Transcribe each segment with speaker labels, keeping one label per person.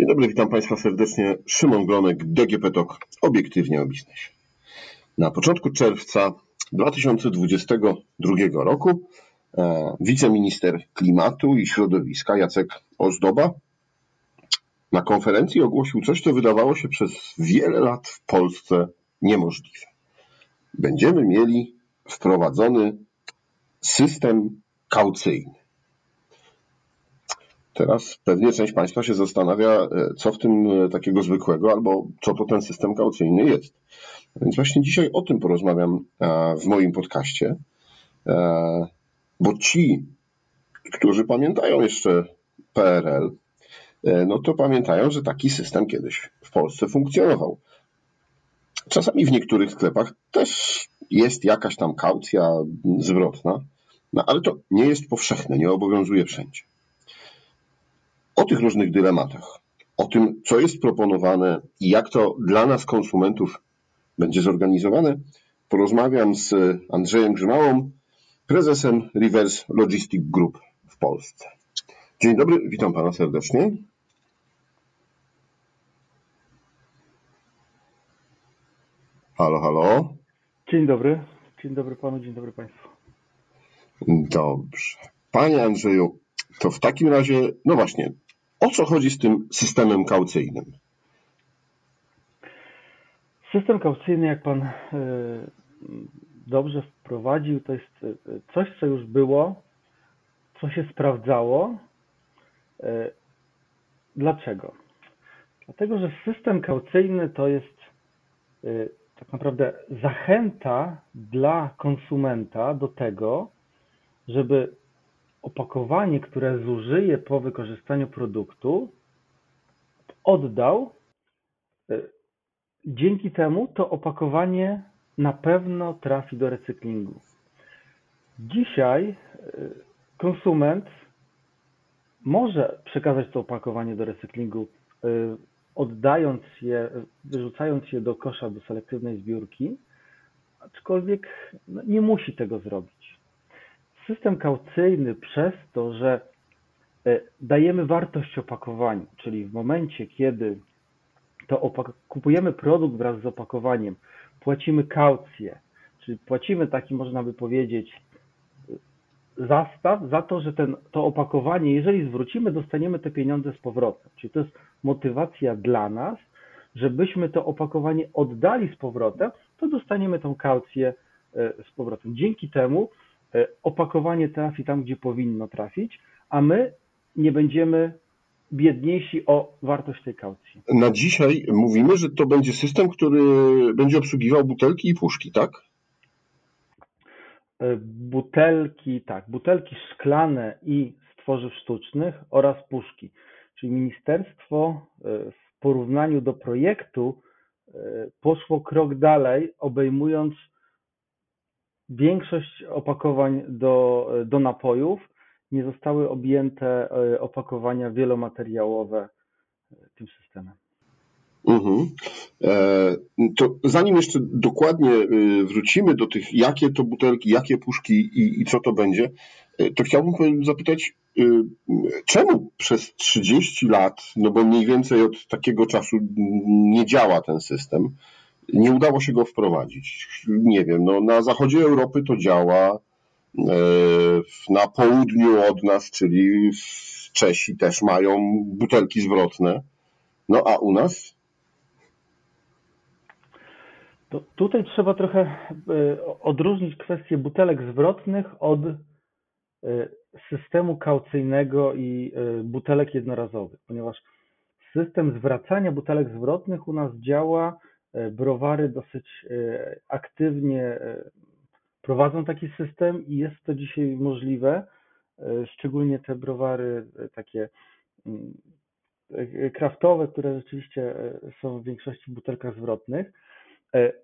Speaker 1: Dzień dobry, witam Państwa serdecznie. Szymon Glonek, DGP TOK, obiektywnie o biznesie. Na początku czerwca 2022 roku e, wiceminister klimatu i środowiska Jacek Ozdoba na konferencji ogłosił coś, co wydawało się przez wiele lat w Polsce niemożliwe. Będziemy mieli wprowadzony system kaucyjny. Teraz pewnie część Państwa się zastanawia, e, co w tym e, takiego zwykłego, albo co to ten system kaucyjny jest. Więc właśnie dzisiaj o tym porozmawiam e, w moim podcaście, bo ci, którzy pamiętają jeszcze PRL, no to pamiętają, że taki system kiedyś w Polsce funkcjonował. Czasami w niektórych sklepach też jest jakaś tam kaucja zwrotna, no ale to nie jest powszechne, nie obowiązuje wszędzie. O tych różnych dylematach, o tym, co jest proponowane i jak to dla nas, konsumentów, będzie zorganizowane, porozmawiam z Andrzejem Grzymałą, prezesem Reverse Logistic Group w Polsce. Dzień dobry, witam pana serdecznie. Halo, halo.
Speaker 2: Dzień dobry. Dzień dobry panu, dzień dobry państwu.
Speaker 1: Dobrze. Panie Andrzeju, to w takim razie, no właśnie, o co chodzi z tym systemem kaucyjnym?
Speaker 2: System kaucyjny, jak pan e, dobrze wprowadził, to jest e, coś, co już było, co się sprawdzało. E, dlaczego? Dlatego, że system kaucyjny to jest tak naprawdę zachęta dla konsumenta do tego, żeby opakowanie, które zużyje po wykorzystaniu produktu, oddał. E, dzięki temu to opakowanie na pewno trafi do recyklingu. Dzisiaj e, konsument może przekazać to opakowanie do recyklingu, e, oddając je, wyrzucając je do kosza do selektywnej zbiórki, aczkolwiek no, nie musi tego zrobić system kaucyjny przez to, że e, dajemy wartość opakowaniu, czyli w momencie, kiedy to kupujemy produkt wraz z opakowaniem, płacimy kaucję, czyli płacimy taki, można by powiedzieć, zastaw za to, że ten, to opakowanie, jeżeli zwrócimy, dostaniemy te pieniądze z powrotem. Czyli to jest motywacja dla nas, żebyśmy to opakowanie oddali z powrotem, to dostaniemy tą kaucję e, z powrotem. Dzięki temu opakowanie trafi tam, gdzie powinno trafić, a my nie będziemy biedniejsi o wartość tej kaucji.
Speaker 1: Na dzisiaj mówimy, że to będzie system, który będzie obsługiwał butelki i puszki, tak?
Speaker 2: E, butelki, tak, butelki szklane i z tworzyw sztucznych oraz puszki. Czyli ministerstwo e, w porównaniu do projektu poszło krok dalej, obejmując Większość opakowań do, do napojów nie zostały objęte e, opakowania wielomateriałowe e, tym systemem.
Speaker 1: Mhm. E, to zanim jeszcze dokładnie wrócimy do tych, jakie to butelki, jakie puszki i, i co to będzie, to chciałbym zapytać, czemu przez 30 lat, no bo mniej więcej od takiego czasu nie działa ten system, nie udało się go wprowadzić. Nie wiem, no, na zachodzie Europy to działa, e, na południu od nas, czyli Czesi też mają butelki zwrotne. No a u nas?
Speaker 2: To tutaj trzeba trochę e, odróżnić kwestię butelek zwrotnych od e, systemu kaucyjnego i butelek jednorazowych, ponieważ system zwracania butelek zwrotnych u nas działa browary dosyć e, aktywnie e, prowadzą taki system i jest to dzisiaj możliwe, szczególnie te browary takie mm, kraftowe, które rzeczywiście są w większości butelkach zwrotnych.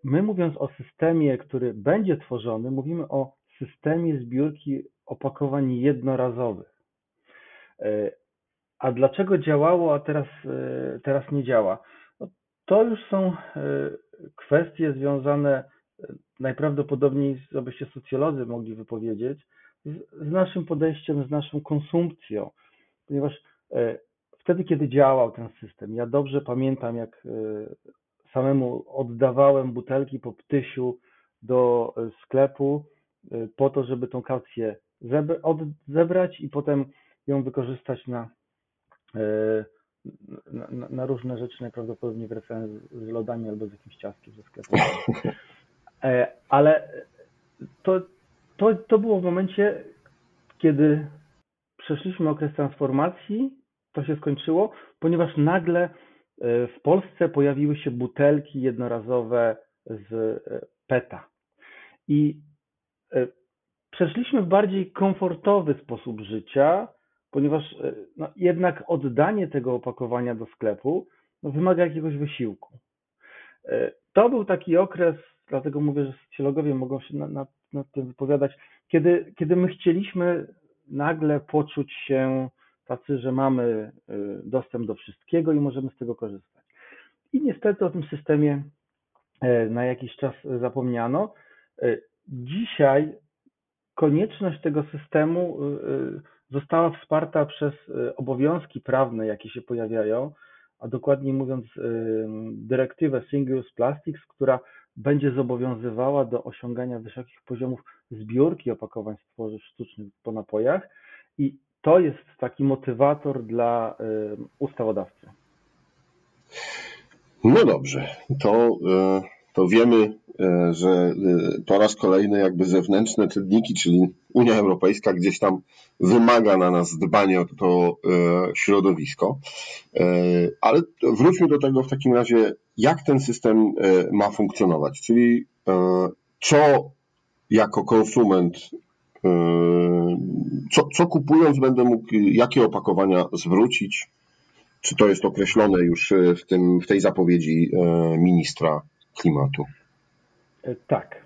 Speaker 2: My mówiąc o systemie, który będzie tworzony, mówimy o systemie zbiórki opakowań jednorazowych. A dlaczego działało, a teraz, teraz nie działa? To już są e, kwestie związane e, najprawdopodobniej, co by się socjolodzy mogli wypowiedzieć, z naszym podejściem, z naszą konsumpcją, ponieważ e, wtedy, kiedy działał ten system. Ja dobrze pamiętam, jak samemu oddawałem butelki po ptysiu do sklepu po to, żeby tą kaucję zebrać i potem ją wykorzystać na, na, na różne rzeczy, najprawdopodobniej wracając z lodami albo z jakimś ciastkiem ze sklepu. Ale to, to, to było w momencie, kiedy przeszliśmy okres transformacji, to się skończyło, ponieważ nagle e, w Polsce pojawiły się butelki jednorazowe z e, PETA. I e, przeszliśmy w bardziej komfortowy sposób życia, ponieważ no, jednak oddanie tego opakowania do sklepu no, wymaga jakiegoś wysiłku. To był taki okres, dlatego mówię, że socjologowie mogą się nad, tym wypowiadać, kiedy, kiedy my chcieliśmy nagle poczuć się tacy, że mamy y, dostęp do wszystkiego i możemy z tego korzystać. I niestety o tym systemie e, na jakiś czas zapomniano. E, dzisiaj konieczność tego systemu została wsparta przez obowiązki prawne, jakie się pojawiają, a dokładniej mówiąc dyrektywę Single Use Plastics, która będzie zobowiązywała do osiągania wysokich poziomów zbiórki opakowań z tworzyw sztucznych po napojach i to jest taki motywator dla y, ustawodawcy.
Speaker 1: No dobrze, to, y, to wiemy, y, że po raz kolejny jakby zewnętrzne czynniki, czyli Unia Europejska gdzieś tam wymaga na nas dbania o to środowisko. Ale wróćmy do tego w takim razie, jak ten system ma funkcjonować, czyli co jako konsument co, co kupując będę mógł, jakie opakowania zwrócić? Czy to jest określone już w, tym, w tej zapowiedzi e, ministra klimatu?
Speaker 2: E, tak.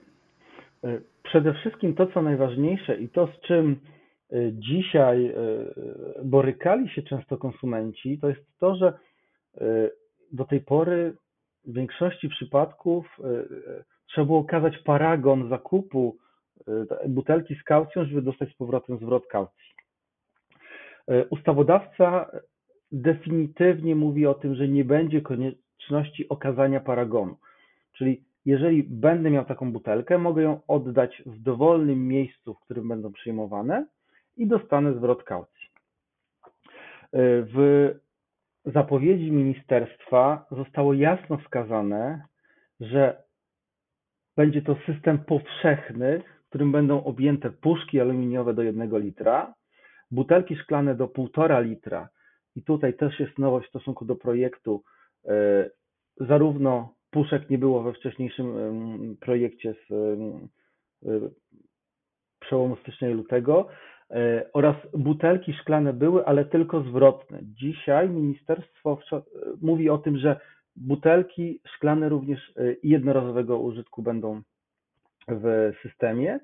Speaker 2: E, przede wszystkim to, co najważniejsze i to, z czym dzisiaj borykali się często konsumenci, to jest to, że do tej pory w większości przypadków trzeba było okazać paragon zakupu butelki z kaucją, żeby dostać z powrotem zwrot kaucji. Ustawodawca definitywnie mówi o tym, że nie będzie konieczności okazania paragonu. Czyli jeżeli będę miał taką butelkę, mogę ją oddać w dowolnym miejscu, w którym będą przyjmowane i dostanę zwrot kaucji. W zapowiedzi ministerstwa zostało jasno wskazane, że będzie to system powszechny, którym będą objęte puszki aluminiowe do 1 litra, butelki szklane do 1,5 litra. I tutaj też jest nowość w stosunku do projektu. E, zarówno puszek nie było we wcześniejszym projekcie z e, przełomu stycznia i lutego e, oraz butelki szklane były, ale tylko zwrotne. Dzisiaj ministerstwo mówi o tym, że butelki szklane również jednorazowego użytku będą w systemie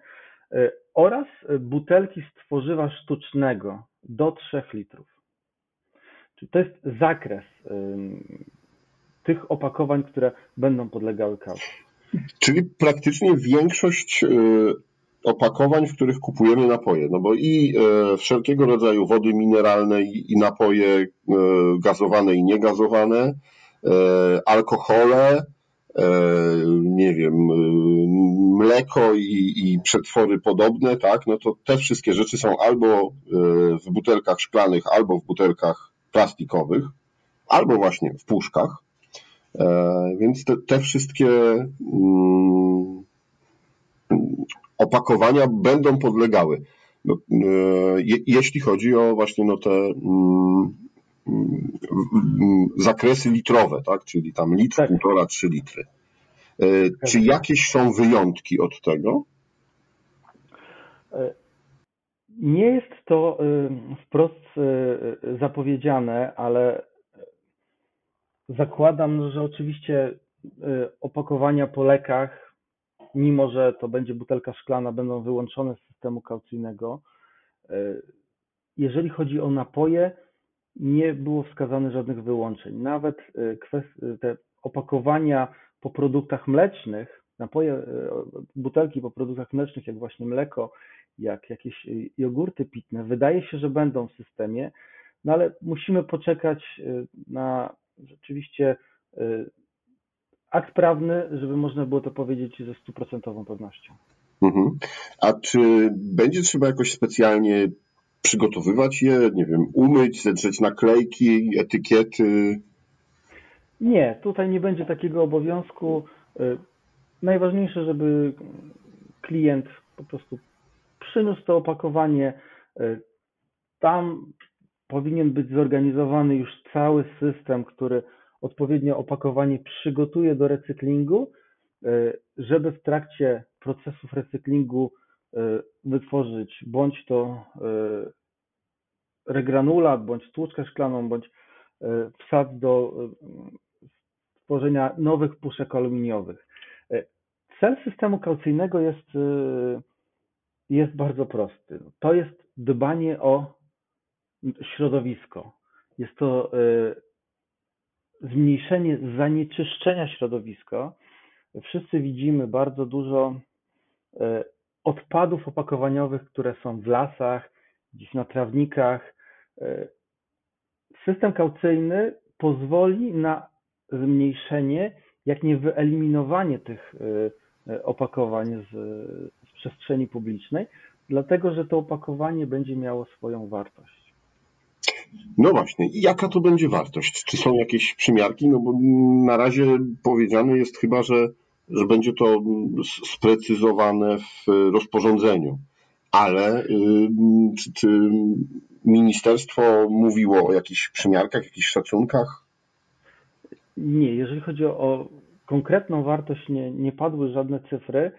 Speaker 2: e, oraz butelki z tworzywa sztucznego do 3 litrów. Czyli to jest zakres tych opakowań, które będą podlegały kaucji.
Speaker 1: Czyli praktycznie większość e, opakowań, w których kupujemy napoje, no bo i e, wszelkiego rodzaju wody mineralne i napoje gazowane i niegazowane, alkohole, nie wiem, mleko i, i przetwory podobne, tak, no to te wszystkie rzeczy są albo e, w butelkach szklanych, albo w butelkach plastikowych, albo właśnie w puszkach. E, więc te, te wszystkie mm, opakowania będą podlegały. No, e, je, jeśli chodzi o właśnie no te mm, mm, zakresy litrowe, tak? czyli tam litr, tak. półtora, trzy litry. E, czy jakieś są wyjątki od tego?
Speaker 2: Nie jest to wprost zapowiedziane, ale zakładam, że oczywiście opakowania po lekach, mimo że to będzie butelka szklana, będą wyłączone z systemu kaucyjnego. Jeżeli chodzi o napoje, nie było wskazane żadnych wyłączeń. Nawet te opakowania po produktach mlecznych, napoje, butelki po produktach mlecznych, jak właśnie mleko, jak jakieś jogurty pitne, wydaje się, że będą w systemie. no ale musimy poczekać na rzeczywiście akt prawny, żeby można było to powiedzieć ze stuprocentową pewnością.
Speaker 1: Mhm. A czy będzie trzeba jakoś specjalnie przygotowywać je, nie wiem, umyć, zetrzeć naklejki, etykiety?
Speaker 2: Nie, tutaj nie będzie takiego obowiązku. Y, najważniejsze, żeby klient po prostu przyniósł to opakowanie. Y, tam powinien być zorganizowany już cały system, który odpowiednio opakowanie przygotuje do recyklingu, y, żeby w trakcie procesów recyklingu wytworzyć bądź to regranulat, bądź tłuczkę szklaną, bądź wsad do tworzenia nowych puszek aluminiowych. E, cel systemu kaucyjnego jest, e, jest bardzo prosty. To jest dbanie o środowisko. Jest to e, zmniejszenie zanieczyszczenia środowiska. Wszyscy widzimy bardzo dużo odpadów opakowaniowych, które są w lasach, gdzieś na trawnikach. System kaucyjny pozwoli na zmniejszenie, jak nie wyeliminowanie tych e, e, opakowań z, z przestrzeni publicznej, dlatego że to opakowanie będzie miało swoją wartość.
Speaker 1: No właśnie, i jaka to będzie wartość? Czy są jakieś przymiarki? No bo na razie powiedziane jest chyba, że, że będzie to sprecyzowane w rozporządzeniu. Ale y, czy, czy ministerstwo mówiło o jakichś przymiarkach, jakichś szacunkach?
Speaker 2: Nie, jeżeli chodzi o konkretną wartość, nie, nie padły żadne cyfry,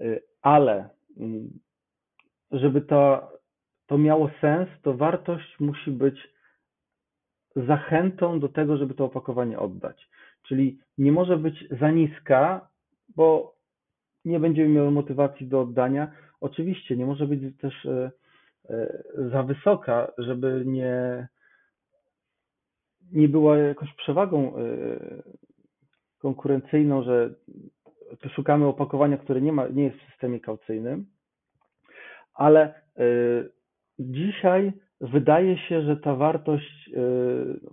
Speaker 2: y, ale mm, żeby to, to miało sens, to wartość musi być zachętą do tego, żeby to opakowanie oddać. Czyli nie może być za niska, bo nie będziemy miały motywacji do oddania. Oczywiście nie może być też y, y, za wysoka, żeby nie, nie była jakąś przewagą y, konkurencyjną, że szukamy opakowania, które nie, ma, nie jest w systemie kaucyjnym, ale dzisiaj wydaje się, że ta wartość y,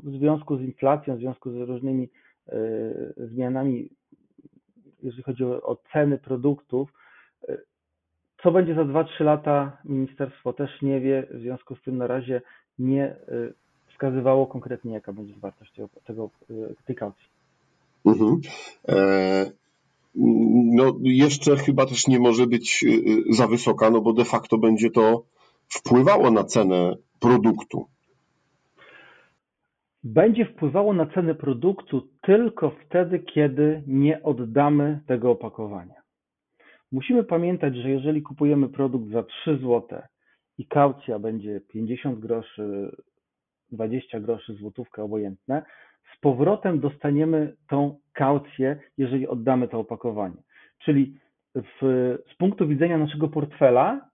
Speaker 2: w związku z inflacją, w związku z różnymi zmianami, jeżeli chodzi o ceny produktów, co będzie za 2-3 lata, ministerstwo też nie wie, w związku z tym na razie nie wskazywało konkretnie, jaka będzie wartość tego, tego tej kaucji.
Speaker 1: Mhm. E, no, jeszcze chyba też nie może być za wysoka, no bo de facto będzie to wpływało na cenę produktu.
Speaker 2: Będzie wpływało na cenę produktu tylko wtedy, kiedy nie oddamy tego opakowania. Musimy pamiętać, że jeżeli kupujemy produkt za 3 zł i kaucja będzie 50 groszy, 20 groszy, złotówkę, obojętne, z powrotem dostaniemy tą kaucję, jeżeli oddamy to opakowanie. Czyli w, z punktu widzenia naszego portfela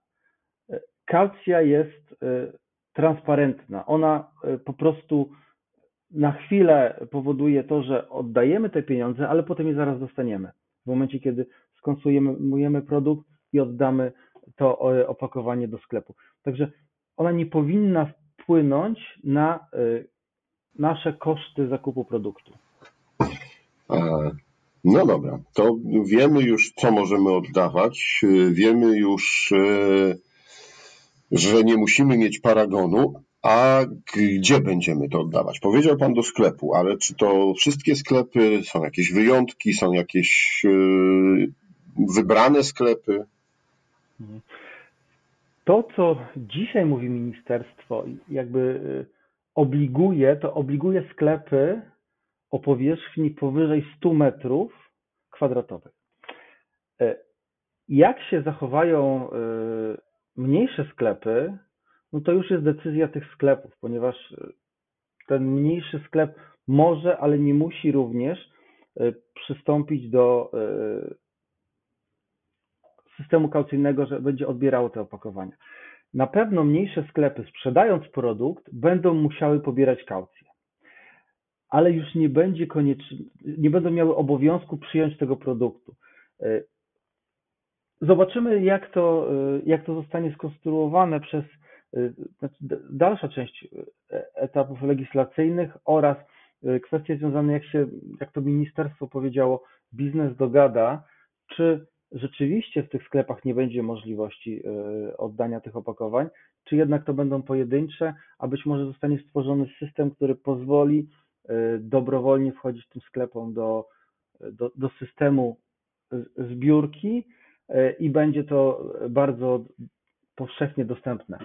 Speaker 2: e, kaucja jest e, transparentna. Ona e, po prostu na chwilę powoduje to, że oddajemy te pieniądze, ale potem je zaraz dostaniemy. W momencie, kiedy skonsumujemy produkt i oddamy to opakowanie do sklepu. Także ona nie powinna wpłynąć na nasze koszty zakupu produktu.
Speaker 1: No dobra, to wiemy już, co możemy oddawać. Wiemy już, że nie musimy mieć paragonu, a gdzie będziemy to oddawać? Powiedział Pan do sklepu, ale czy to wszystkie sklepy, są jakieś wyjątki, są jakieś y, wybrane sklepy?
Speaker 2: To, co dzisiaj mówi ministerstwo, jakby y, obliguje, to obliguje sklepy o powierzchni powyżej 100 metrów kwadratowych. E, jak się zachowają y, mniejsze sklepy, no to już jest decyzja tych sklepów, ponieważ y, ten mniejszy sklep może, ale nie musi również przystąpić do systemu kaucyjnego, że będzie odbierało te opakowania. Na pewno mniejsze sklepy sprzedając produkt będą musiały pobierać kaucję, ale już nie będzie koniecznie, nie będą miały obowiązku przyjąć tego produktu. Zobaczymy, jak to, e, jak to zostanie skonstruowane przez znaczy dalsza część etapów legislacyjnych oraz kwestie związane, jak się, jak to ministerstwo powiedziało, biznes dogada, czy rzeczywiście w tych sklepach nie będzie możliwości oddania tych opakowań, czy jednak to będą pojedyncze, a być może zostanie stworzony system, który pozwoli dobrowolnie wchodzić tym sklepom do, do, do systemu zbiórki i będzie to bardzo powszechnie dostępne.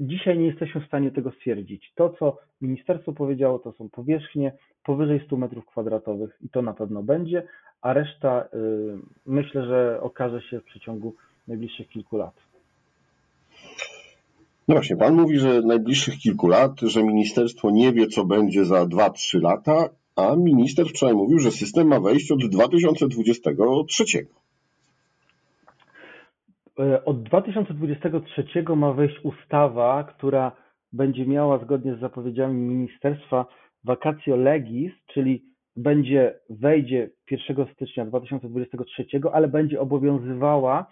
Speaker 2: Dzisiaj nie jesteśmy w stanie tego stwierdzić. To, co ministerstwo powiedziało, to są powierzchnie powyżej 100 m2 i to na pewno będzie, a reszta myślę, że okaże się w przeciągu najbliższych kilku lat.
Speaker 1: No właśnie, Pan mówi, że najbliższych kilku lat, że ministerstwo nie wie, co będzie za 2-3 lata, a minister wczoraj mówił, że system ma wejść od 2023.
Speaker 2: E, od 2023 ma wejść ustawa, która będzie miała zgodnie z zapowiedziami ministerstwa vacatio legis, czyli będzie wejdzie 1 stycznia 2023, ale będzie obowiązywała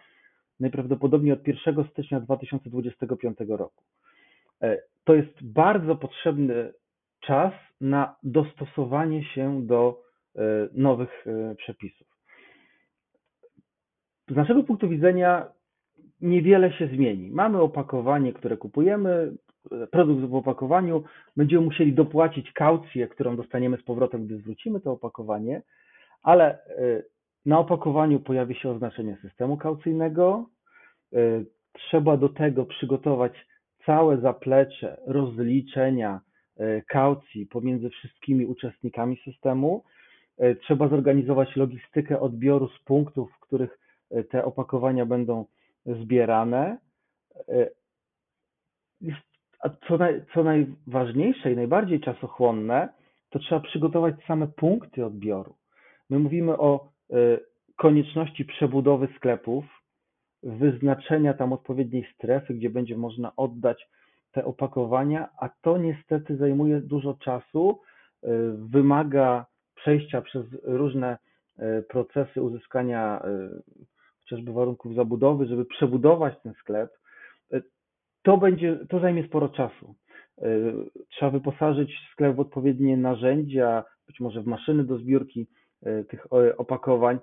Speaker 2: najprawdopodobniej od 1 stycznia 2025 roku. E, to jest bardzo potrzebny czas na dostosowanie się do e, nowych przepisów. Z naszego punktu widzenia niewiele się zmieni. Mamy opakowanie, które kupujemy, produkt w opakowaniu, będziemy musieli dopłacić kaucję, którą dostaniemy z powrotem, gdy zwrócimy to opakowanie, ale na opakowaniu pojawi się oznaczenie systemu kaucyjnego. E, trzeba do tego przygotować całe zaplecze rozliczenia e, kaucji pomiędzy wszystkimi uczestnikami systemu. Trzeba zorganizować logistykę odbioru z punktów, w których te opakowania będą zbierane. A co, naj, co najważniejsze i najbardziej czasochłonne, to trzeba przygotować same punkty odbioru. My mówimy o konieczności przebudowy sklepów, wyznaczenia tam odpowiedniej strefy, gdzie będzie można oddać te opakowania, a to niestety zajmuje dużo czasu, y, wymaga przejścia przez różne procesy uzyskania chociażby warunków zabudowy, żeby przebudować ten sklep. To będzie, to zajmie sporo czasu. Trzeba wyposażyć sklep w odpowiednie narzędzia, być może w maszyny do zbiórki tych opakowań.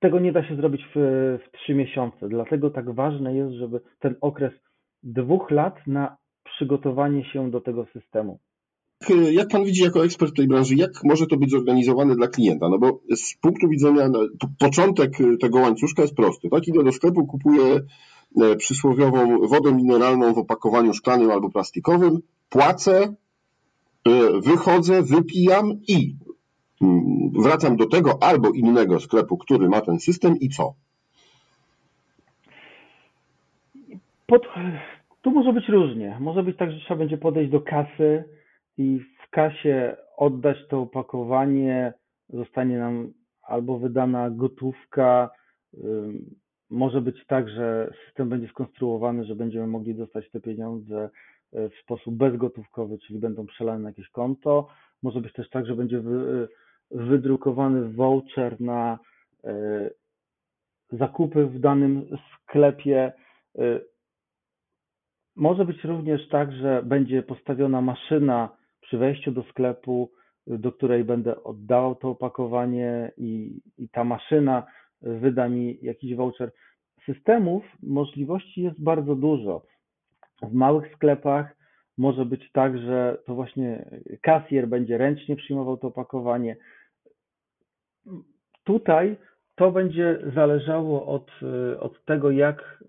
Speaker 2: Tego nie da się zrobić w trzy miesiące, dlatego tak ważne jest, żeby ten okres dwóch lat na przygotowanie się do tego systemu.
Speaker 1: Jak pan widzi jako ekspert tej branży, jak może to być zorganizowane dla klienta? No bo z punktu widzenia, no, początek tego łańcuszka jest prosty. Tak, idę do sklepu, kupuję e, przysłowiową wodę mineralną w opakowaniu szklanym albo plastikowym, płacę, wychodzę, wypijam i Mm, wracam do tego albo innego sklepu, który ma ten system i co?
Speaker 2: Pod, tu może być różnie. Może być tak, że trzeba będzie podejść do kasy i w kasie oddać to opakowanie, zostanie nam albo wydana gotówka. Może być tak, że system będzie skonstruowany, że będziemy mogli dostać te pieniądze e, w sposób bezgotówkowy, czyli będą przelane na jakieś konto. Może być też tak, że będzie wydrukowany voucher na e, zakupy w danym sklepie. E, może być również tak, że będzie postawiona maszyna przy wejściu do sklepu, do której będę oddawał to opakowanie i, i ta maszyna wyda mi jakiś voucher. Systemów, możliwości jest bardzo dużo. W małych sklepach może być tak, że to właśnie kasjer będzie ręcznie przyjmował to opakowanie, Tutaj to będzie zależało od, od tego, jak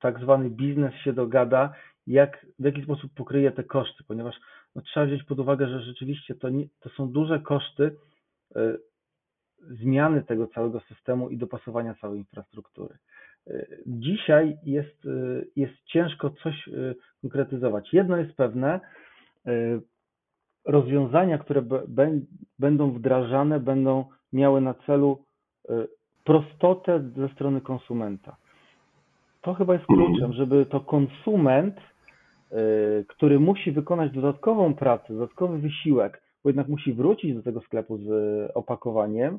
Speaker 2: tak zwany biznes się dogada, jak, w jaki sposób pokryje te koszty, ponieważ no, trzeba wziąć pod uwagę, że rzeczywiście to, nie, to są duże koszty y, zmiany tego całego systemu i dopasowania całej infrastruktury. Dzisiaj jest, jest ciężko coś konkretyzować. Jedno jest pewne, rozwiązania, które będą wdrażane, będą miały na celu y, prostotę ze strony konsumenta. To chyba jest kluczem, żeby to konsument, y, który musi wykonać dodatkową pracę, dodatkowy wysiłek, bo jednak musi wrócić do tego sklepu z opakowaniem,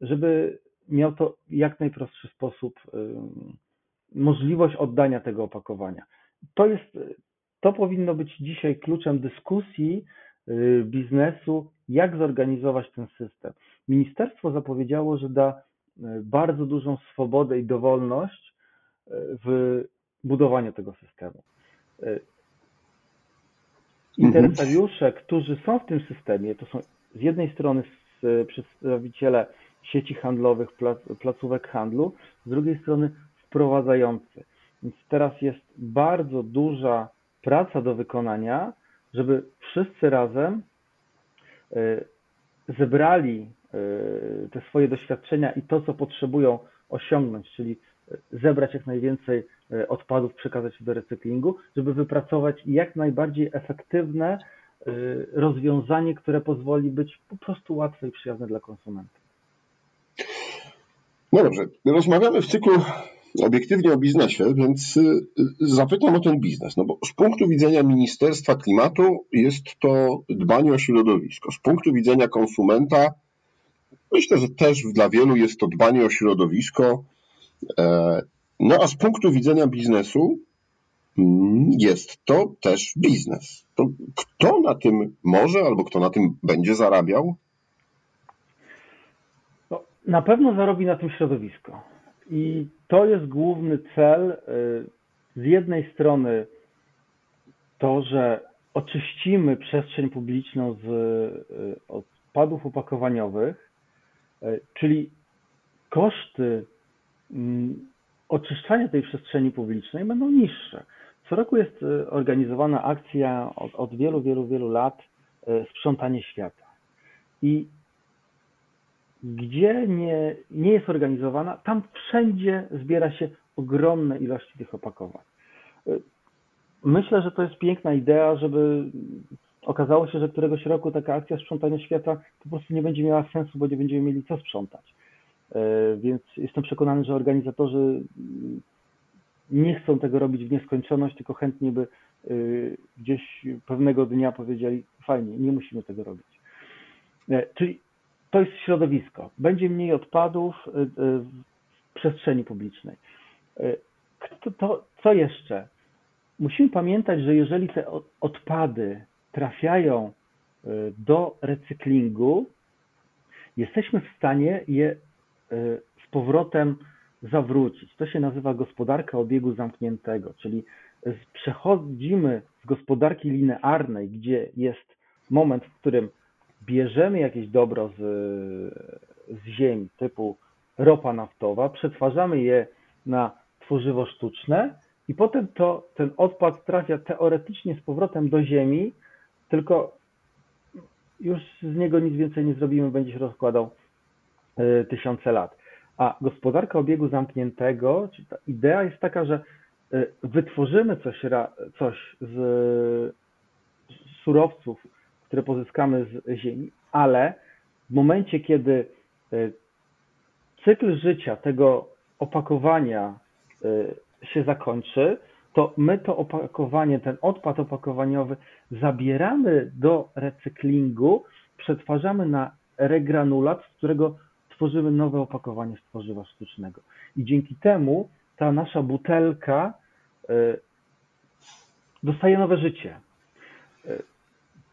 Speaker 2: żeby miał to jak najprostszy sposób y, możliwość oddania tego opakowania. to jest, to powinno być dzisiaj kluczem dyskusji y, biznesu, jak zorganizować ten system. Ministerstwo zapowiedziało, że da y, bardzo dużą swobodę i dowolność y, w budowaniu tego systemu. Mhm. Interesariusze, którzy są w tym systemie, to są z jednej strony przedstawiciele sieci handlowych, placówek handlu, z drugiej strony wprowadzający. Więc teraz jest bardzo duża praca do wykonania, żeby wszyscy razem e, zebrali e, te swoje doświadczenia i to, co potrzebują osiągnąć, czyli zebrać jak najwięcej e, odpadów, przekazać do recyklingu, żeby wypracować jak najbardziej efektywne rozwiązanie, które pozwoli być po prostu łatwe i przyjazne dla konsumenta.
Speaker 1: No dobrze, rozmawiamy w cyklu obiektywnie o biznesie, więc y, zapytam o ten biznes. No bo z punktu widzenia Ministerstwa Klimatu jest to dbanie o środowisko. Z punktu widzenia konsumenta myślę, że też dla wielu jest to dbanie o środowisko. E, no a z punktu widzenia biznesu mm, jest to też biznes. To kto na tym może albo kto na tym będzie zarabiał?
Speaker 2: No, na pewno zarobi na tym środowisko. I to jest główny cel. Y, z jednej strony to, że oczyścimy przestrzeń publiczną z y, odpadów opakowaniowych, y, czyli koszty oczyszczania tej przestrzeni publicznej będą niższe. Co roku jest organizowana akcja od, od wielu, wielu, wielu lat sprzątanie świata. I gdzie nie, nie jest organizowana, tam wszędzie zbiera się ogromne ilości tych opakowań. Myślę, że to jest piękna idea, żeby okazało się, że któregoś roku taka akcja sprzątania świata po prostu nie będzie miała sensu, bo nie będziemy mieli co sprzątać. E, więc jestem przekonany, że organizatorzy nie chcą tego robić w nieskończoność, tylko chętnie by e, gdzieś pewnego dnia powiedzieli, fajnie, nie musimy tego robić. E, czyli to jest środowisko. Będzie mniej odpadów w przestrzeni publicznej. To, to, co jeszcze? Musimy pamiętać, że jeżeli te odpady trafiają do recyklingu, jesteśmy w stanie je z powrotem zawrócić. To się nazywa gospodarka obiegu zamkniętego, czyli przechodzimy z gospodarki linearnej, gdzie jest moment, w którym bierzemy jakieś dobro z, z ziemi, typu ropa naftowa, przetwarzamy je na tworzywo sztuczne i potem to, ten odpad trafia teoretycznie z powrotem do ziemi, tylko już z niego nic więcej nie zrobimy, będzie się rozkładał y, tysiące lat. A gospodarka obiegu zamkniętego, idea jest taka, że y, wytworzymy coś, coś z surowców, które pozyskamy z ziemi, ale w momencie, kiedy e, cykl życia tego opakowania e, się zakończy, to my to opakowanie, ten odpad opakowaniowy zabieramy do recyklingu, przetwarzamy na regranulat, z którego tworzymy nowe opakowanie z tworzywa sztucznego. I dzięki temu ta nasza butelka e, dostaje nowe życie.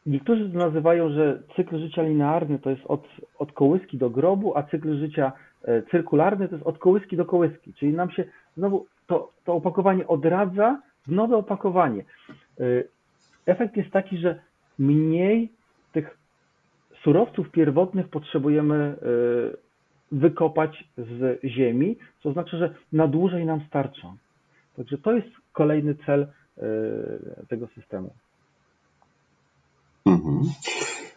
Speaker 2: Niektórzy nazywają, że cykl życia linearny to jest od, od kołyski do grobu, a cykl życia e, cyrkularny to jest od kołyski do kołyski. Czyli nam się znowu to, to opakowanie odradza w nowe opakowanie. E, efekt jest taki, że mniej tych surowców pierwotnych potrzebujemy e, wykopać z ziemi, co znaczy, że na dłużej nam starczą. Także to jest kolejny cel tego systemu.
Speaker 1: Mhm.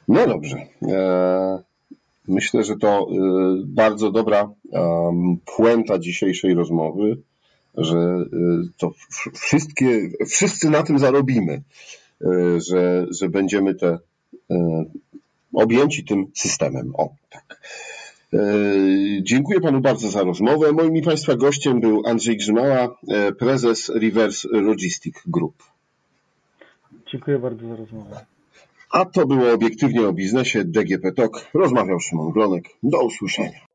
Speaker 1: No dobrze. E, myślę, że to e, bardzo dobra puenta dzisiejszej rozmowy, że e, to wszystkie, wszyscy na tym zarobimy, że, że będziemy te objęci tym systemem. O, tak. Dziękuję panu bardzo za rozmowę. Moim i państwa gościem był Andrzej Grzymała, prezes Reverse Logistic Group.
Speaker 2: Dziękuję bardzo za rozmowę.
Speaker 1: A to było obiektywnie o biznesie DGP Talk. Rozmawiał Szymon Glonek. Do usłyszenia.